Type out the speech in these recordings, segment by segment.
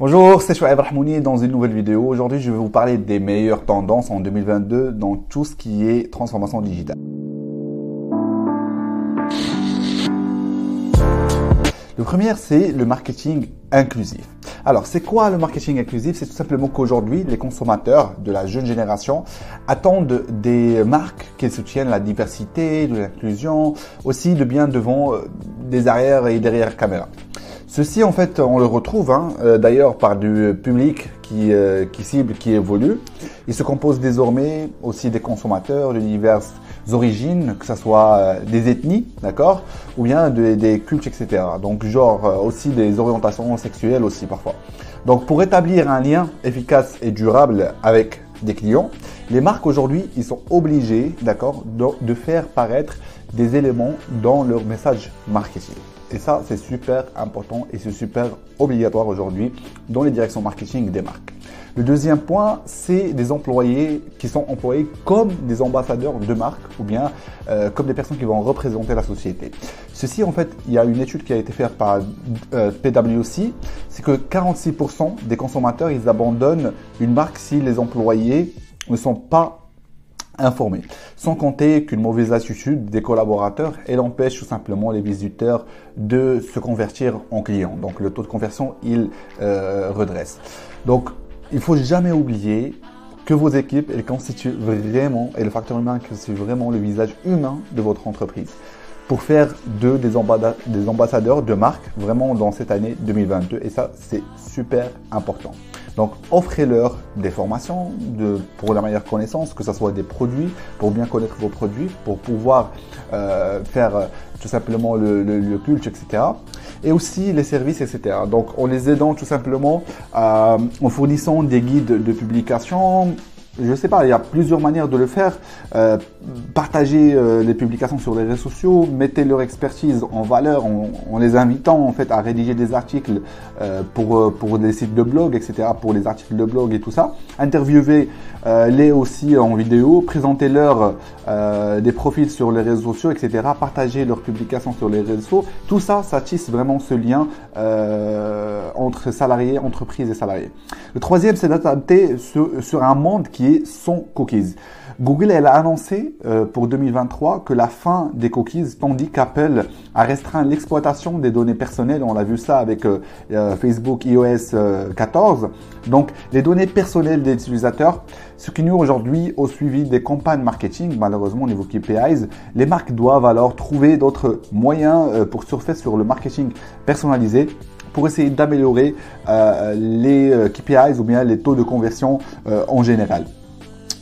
Bonjour, c'est Chouaib Rahmouni dans une nouvelle vidéo. Aujourd'hui, je vais vous parler des meilleures tendances en 2022 dans tout ce qui est transformation digitale. Le premier, c'est le marketing inclusif. Alors, c'est quoi le marketing inclusif? C'est tout simplement qu'aujourd'hui, les consommateurs de la jeune génération attendent des marques qui soutiennent la diversité, l'inclusion, aussi de bien devant euh, des arrières et derrière caméra. Ceci, en fait, on le retrouve hein, euh, d'ailleurs par du public qui, euh, qui cible, qui évolue. Il se compose désormais aussi des consommateurs de diverses origines, que ce soit euh, des ethnies, d'accord, ou bien des cultes, etc. Donc, genre aussi des orientations sexuelles aussi parfois. Donc, pour établir un lien efficace et durable avec des clients, les marques aujourd'hui, ils sont obligés, d'accord, de faire paraître des éléments dans leur message marketing. Et ça, c'est super important et c'est super obligatoire aujourd'hui dans les directions marketing des marques. Le deuxième point, c'est des employés qui sont employés comme des ambassadeurs de marque ou bien euh, comme des personnes qui vont représenter la société. Ceci, en fait, il y a une étude qui a été faite par euh, PwC, c'est que 46% des consommateurs, ils abandonnent une marque si les employés ne sont pas informés. Sans compter qu'une mauvaise attitude des collaborateurs, elle empêche tout simplement les visiteurs de se convertir en clients. Donc le taux de conversion, il euh, redresse. Donc il faut jamais oublier que vos équipes, elles constituent vraiment, et le facteur humain c'est vraiment le visage humain de votre entreprise pour faire d'eux des, des ambassadeurs de marque vraiment dans cette année 2022. Et ça, c'est super important. Donc, offrez-leur des formations pour la meilleure connaissance, que ce soit des produits, pour bien connaître vos produits, pour pouvoir euh, faire euh, tout simplement le, le, culte, etc. Et aussi les services, etc. Donc, en les aidant tout simplement euh, en fournissant des guides de publication, je sais pas, il y a plusieurs manières de le faire. Euh, partagez euh, les publications sur les réseaux sociaux, mettez leur expertise en valeur en, les invitant en fait à rédiger des articles euh, pour euh, pour des sites de blog, etc. Pour les articles de blog et tout ça. Interviewez-les aussi en vidéo, présentez-leur des profils sur les réseaux sociaux, etc. Partagez leurs publications sur les réseaux. Tout ça, ça tisse vraiment ce lien entre salariés, entreprises et salariés. Le troisième, c'est d'adapter sur, sur un monde qui est sans cookies. Google a annoncé euh, pour 2023 que la fin des cookies, tandis qu'Apple a restreint l'exploitation des données personnelles. On l'a vu ça avec euh, euh, Facebook iOS 14. Donc les données personnelles des utilisateurs, ce qui nous aujourd'hui au suivi des campagnes marketing, malheureusement au niveau KPIs, les marques doivent alors trouver d'autres moyens pour surfer sur le marketing personnalisé pour essayer d'améliorer les KPIs ou bien les taux de conversion en général.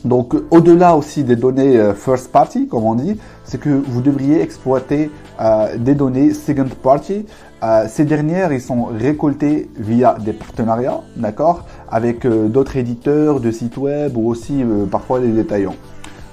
Donc au-delà aussi des données euh, first party, comme on dit, c'est que vous devriez exploiter euh, des données second party. Euh, ces dernières, ils sont récoltées via des partenariats, d'accord, avec d'autres éditeurs de sites web ou aussi parfois des détaillants.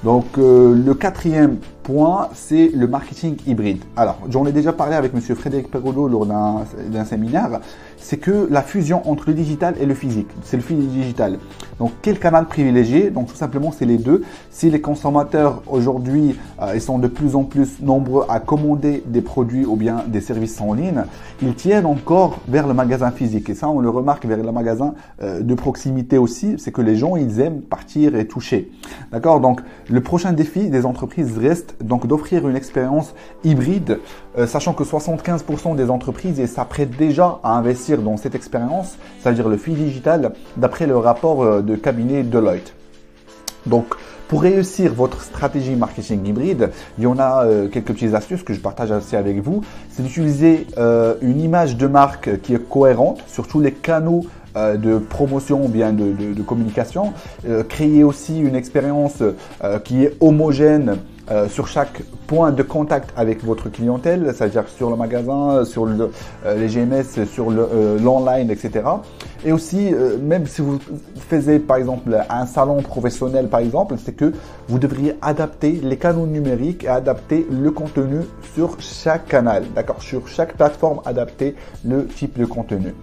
Donc le quatrième point, c'est le marketing hybride. Alors, j'en ai déjà parlé avec Monsieur Frédéric Perrolo lors d'un séminaire. C'est que la fusion entre le digital et le physique, c'est le physique digital. Donc, quel canal privilégié Donc, tout simplement, c'est les deux. Si les consommateurs aujourd'hui, euh, sont de plus en plus nombreux à commander des produits ou bien des services en ligne, ils tiennent encore vers le magasin physique. Et ça, on le remarque vers le magasin euh, de proximité aussi. C'est que les gens, ils aiment partir et toucher. D'accord? Donc, le prochain défi des entreprises reste donc d'offrir une expérience hybride, euh, sachant que 75% des entreprises s'apprêtent déjà à investir dans cette expérience, c'est-à-dire le fil digital, d'après le rapport euh, de cabinet Deloitte. Donc, pour réussir votre stratégie marketing hybride, il y en a euh, quelques petites astuces que je partage aussi avec vous. C'est d'utiliser une image de marque qui est cohérente sur tous les canaux de promotion ou bien de, de communication. créer aussi une expérience qui est homogène euh, sur chaque point de contact avec votre clientèle, c'est-à-dire sur le magasin, sur euh, les GMS, sur euh, l'online, etc. Et aussi, même si vous faisiez par exemple un salon professionnel, par exemple, c'est que vous devriez adapter les canaux numériques et adapter le contenu sur chaque canal, d'accord Sur chaque plateforme, adapter le type de contenu.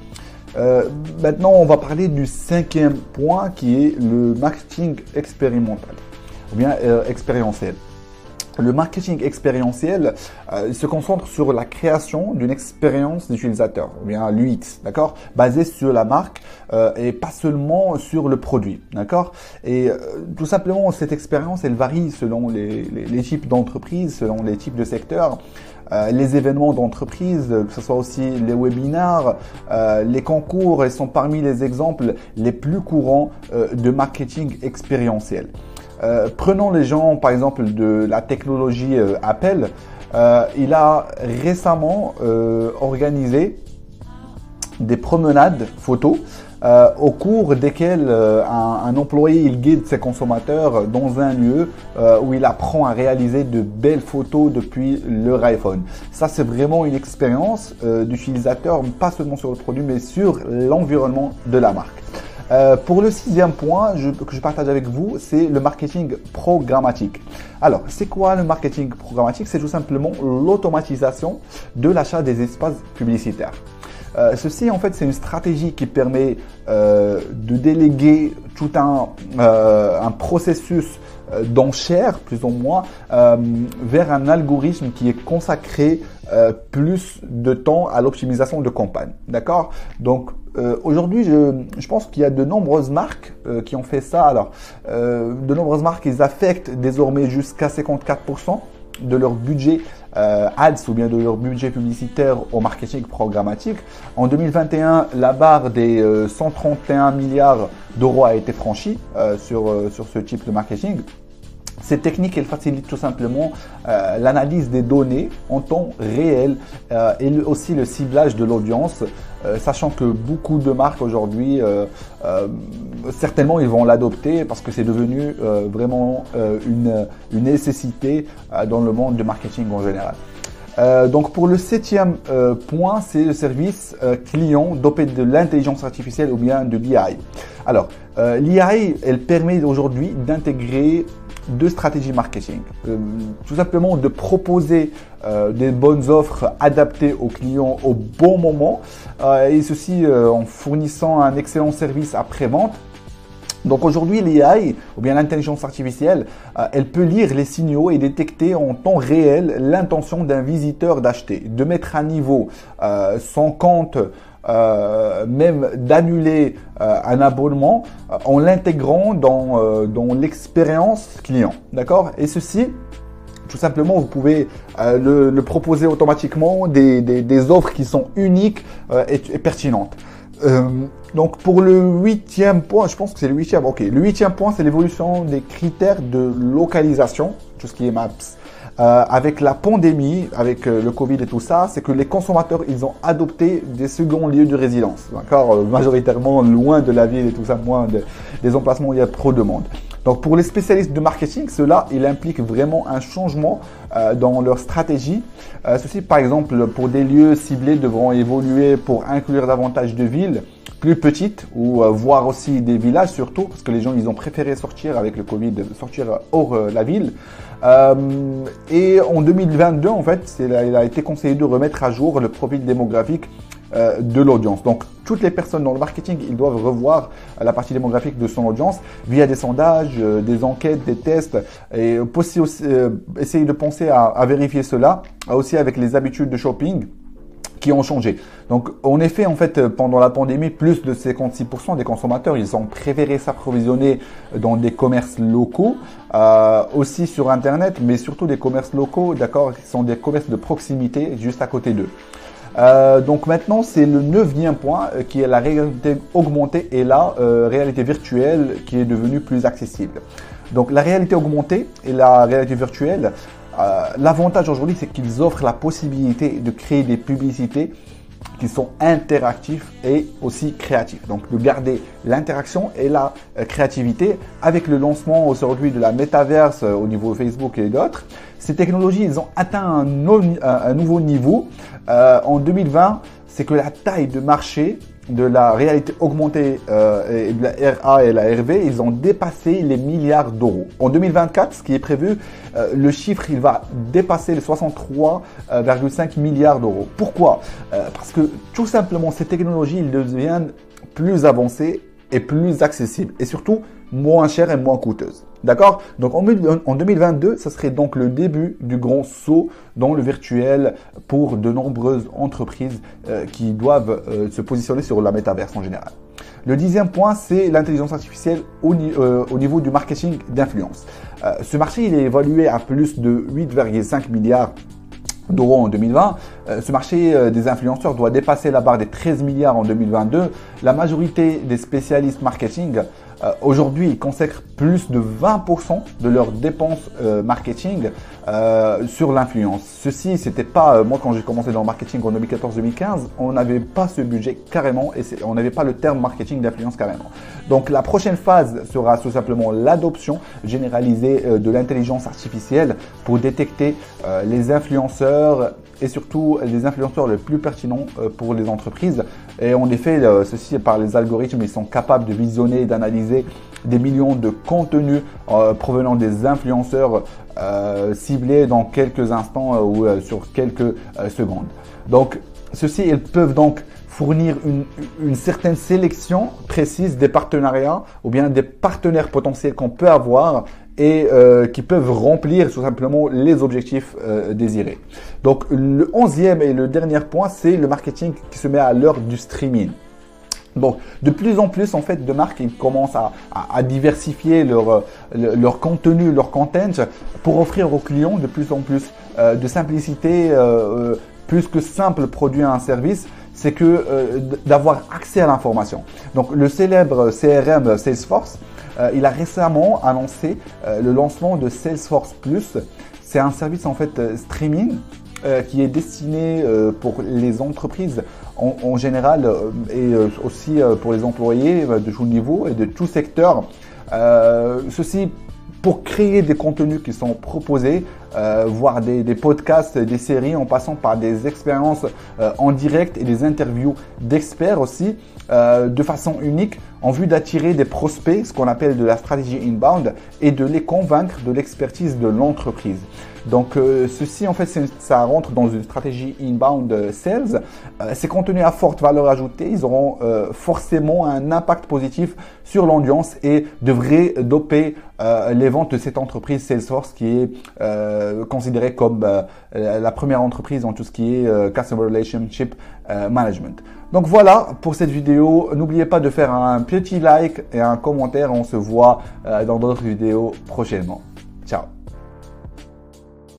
maintenant, on va parler du cinquième point qui est le marketing expérimental ou bien expérientiel. Le marketing expérientiel, euh, se concentre sur la création d'une expérience d'utilisateur, ou bien l'UX, d'accord, basée sur la marque euh, et pas seulement sur le produit, d'accord? Et euh, tout simplement, cette expérience, elle varie selon les, types d'entreprises, selon les types de secteurs. les événements d'entreprise, que ce soit aussi les webinaires, les concours, ils sont parmi les exemples les plus courants de marketing expérientiel. Euh, prenons les gens, par exemple, de la technologie euh, Apple. Euh, il a récemment organisé des promenades photos au cours desquelles un, employé guide ses consommateurs dans un lieu où il apprend à réaliser de belles photos depuis leur iPhone. Ça c'est vraiment une expérience d'utilisateur, pas seulement sur le produit, mais sur l'environnement de la marque. Euh, pour le sixième point que je partage avec vous, c'est le marketing programmatique. Alors, c'est quoi le marketing programmatique? C'est tout simplement l'automatisation de l'achat des espaces publicitaires. Euh, ceci, en fait, c'est une stratégie qui permet euh, de déléguer tout un, un processus d'enchères, plus ou moins, vers un algorithme qui est consacré plus de temps à l'optimisation de campagne. D'accord? Donc, euh, aujourd'hui, je, pense qu'il y a de nombreuses marques euh, qui ont fait ça. Alors, euh, de nombreuses marques, ils affectent désormais jusqu'à 54% de leur budget ads ou bien de leur budget publicitaire au marketing programmatique. En 2021, la barre des 131 milliards d'euros a été franchie sur, sur ce type de marketing. Cette technique, elle facilite tout simplement euh, l'analyse des données en temps réel euh, et aussi le ciblage de l'audience, euh, sachant que beaucoup de marques aujourd'hui, certainement, ils vont l'adopter parce que c'est devenu vraiment une, une, nécessité dans le monde du marketing en général. donc pour le septième point, c'est le service client dopé de l'intelligence artificielle ou bien de l'IA. Alors, l'IA, elle permet aujourd'hui d'intégrer de stratégie marketing. Euh, tout simplement de proposer euh, des bonnes offres adaptées aux clients au bon moment euh, et ceci en fournissant un excellent service après-vente. Donc aujourd'hui, l'AI, ou bien l'intelligence artificielle, elle peut lire les signaux et détecter en temps réel l'intention d'un visiteur d'acheter, de mettre à niveau son compte euh, même d'annuler euh, un abonnement euh, en l'intégrant dans, dans l'expérience client. D'accord? Et ceci, tout simplement, vous pouvez le, proposer automatiquement des, des, offres qui sont uniques et, pertinentes. Donc pour le huitième point, je pense que c'est le huitième. Ok, le huitième point, c'est l'évolution des critères de localisation, tout ce qui est Maps. Euh, avec la pandémie, avec euh, le Covid et tout ça, c'est que les consommateurs, ils ont adopté des seconds lieux de résidence, d'accord? Euh, Majoritairement loin de la ville et tout ça, moins des emplacements où il y a trop de monde. Donc pour les spécialistes de marketing, cela, il implique vraiment un changement dans leur stratégie. ceci, par exemple, pour des lieux ciblés devront évoluer pour inclure davantage de villes plus petites ou voir aussi des villages surtout parce que les gens ils ont préféré sortir avec le Covid, sortir hors la ville. Euh, et en 2022, en fait, il a été conseillé de remettre à jour le profil démographique euh, de l'audience. Donc, toutes les personnes dans le marketing, ils doivent revoir la partie démographique de son audience via des sondages, euh, des enquêtes, des tests, et aussi, essayer de penser à, à vérifier cela, aussi avec les habitudes de shopping ont changé. Donc, en effet, en fait, pendant la pandémie, plus de 56% des consommateurs, ils ont préféré s'approvisionner dans des commerces locaux, euh, aussi sur Internet, mais surtout des commerces locaux, d'accord, qui sont des commerces de proximité juste à côté d'eux. Euh, donc maintenant, c'est le neuvième point euh, qui est la réalité augmentée et la réalité virtuelle qui est devenue plus accessible. Donc la réalité augmentée et la réalité virtuelle, euh, l'avantage aujourd'hui, c'est qu'ils offrent la possibilité de créer des publicités qui sont interactifs et aussi créatifs. Donc de garder l'interaction et la euh, créativité avec le lancement aujourd'hui de la métaverse euh, au niveau Facebook et d'autres. Ces technologies, ont atteint un, nouveau niveau. en 2020, c'est que la taille de marché de la réalité augmentée euh, et de la RA et la RV, ils ont dépassé les milliards d'euros. En 2024, ce qui est prévu, euh, le chiffre, il va dépasser les 63,5 milliards d'euros. Pourquoi? Euh, Parce que tout simplement, ces technologies, ils deviennent plus avancées et plus accessibles et surtout moins chère et moins coûteuse. D'accord? Donc en 2022, ça serait donc le début du grand saut dans le virtuel pour de nombreuses entreprises euh, qui doivent euh, se positionner sur la métaverse en général. Le dixième point, c'est l'intelligence artificielle au, euh, niveau du marketing d'influence. ce marché, il est évalué à plus de 8,5 milliards d'euros en 2020. Ce marché des influenceurs doit dépasser la barre des 13 milliards en 2022. La majorité des spécialistes marketing euh, aujourd'hui, consacrent plus de 20% de leurs dépenses euh, marketing euh, sur l'influence. Ceci, c'était pas moi quand j'ai commencé dans le marketing en 2014-2015, on n'avait pas ce budget carrément et on n'avait pas le terme marketing d'influence carrément. Donc la prochaine phase sera tout simplement l'adoption généralisée de l'intelligence artificielle pour détecter les influenceurs et surtout les influenceurs les plus pertinents pour les entreprises. Et en effet, ceci par les algorithmes, ils sont capables de visionner et d'analyser des millions de contenus euh, provenant des influenceurs euh, ciblés dans quelques instants euh, ou sur quelques secondes. Donc, ceux-ci, peuvent donc fournir une, une, certaine sélection précise des partenariats ou bien des partenaires potentiels qu'on peut avoir et euh, qui peuvent remplir tout simplement les objectifs euh, désirés. Donc le onzième et le dernier point, c'est le marketing qui se met à l'heure du streaming. Donc, de plus en plus, en fait, de marques ils commencent à, à, diversifier leur, leur contenu, leur content pour offrir aux clients de plus en plus euh, de simplicité, euh, plus que simple produit à un service, c'est que d'avoir accès à l'information. Donc, le célèbre CRM Salesforce, euh, il a récemment annoncé euh, le lancement de Salesforce Plus. C'est un service en fait euh, streaming qui est destiné pour les entreprises en, général et aussi pour les employés de tout niveau et de tout secteur. ceci pour créer des contenus qui sont proposés, euh, voire des, des, podcasts, des séries, en passant par des expériences en direct et des interviews d'experts aussi, euh, de façon unique en vue d'attirer des prospects, ce qu'on appelle de la stratégie inbound, et de les convaincre de l'expertise de l'entreprise. Donc euh, ceci, en fait, ça rentre dans une stratégie inbound sales. Euh, ces contenus à forte valeur ajoutée, ils auront forcément un impact positif sur l'audience et devraient doper les ventes de cette entreprise Salesforce qui est considérée comme la première entreprise en tout ce qui est Customer Relationship Management. Donc voilà pour cette vidéo. N'oubliez pas de faire un petit like et un commentaire. On se voit euh, dans d'autres vidéos prochainement. Ciao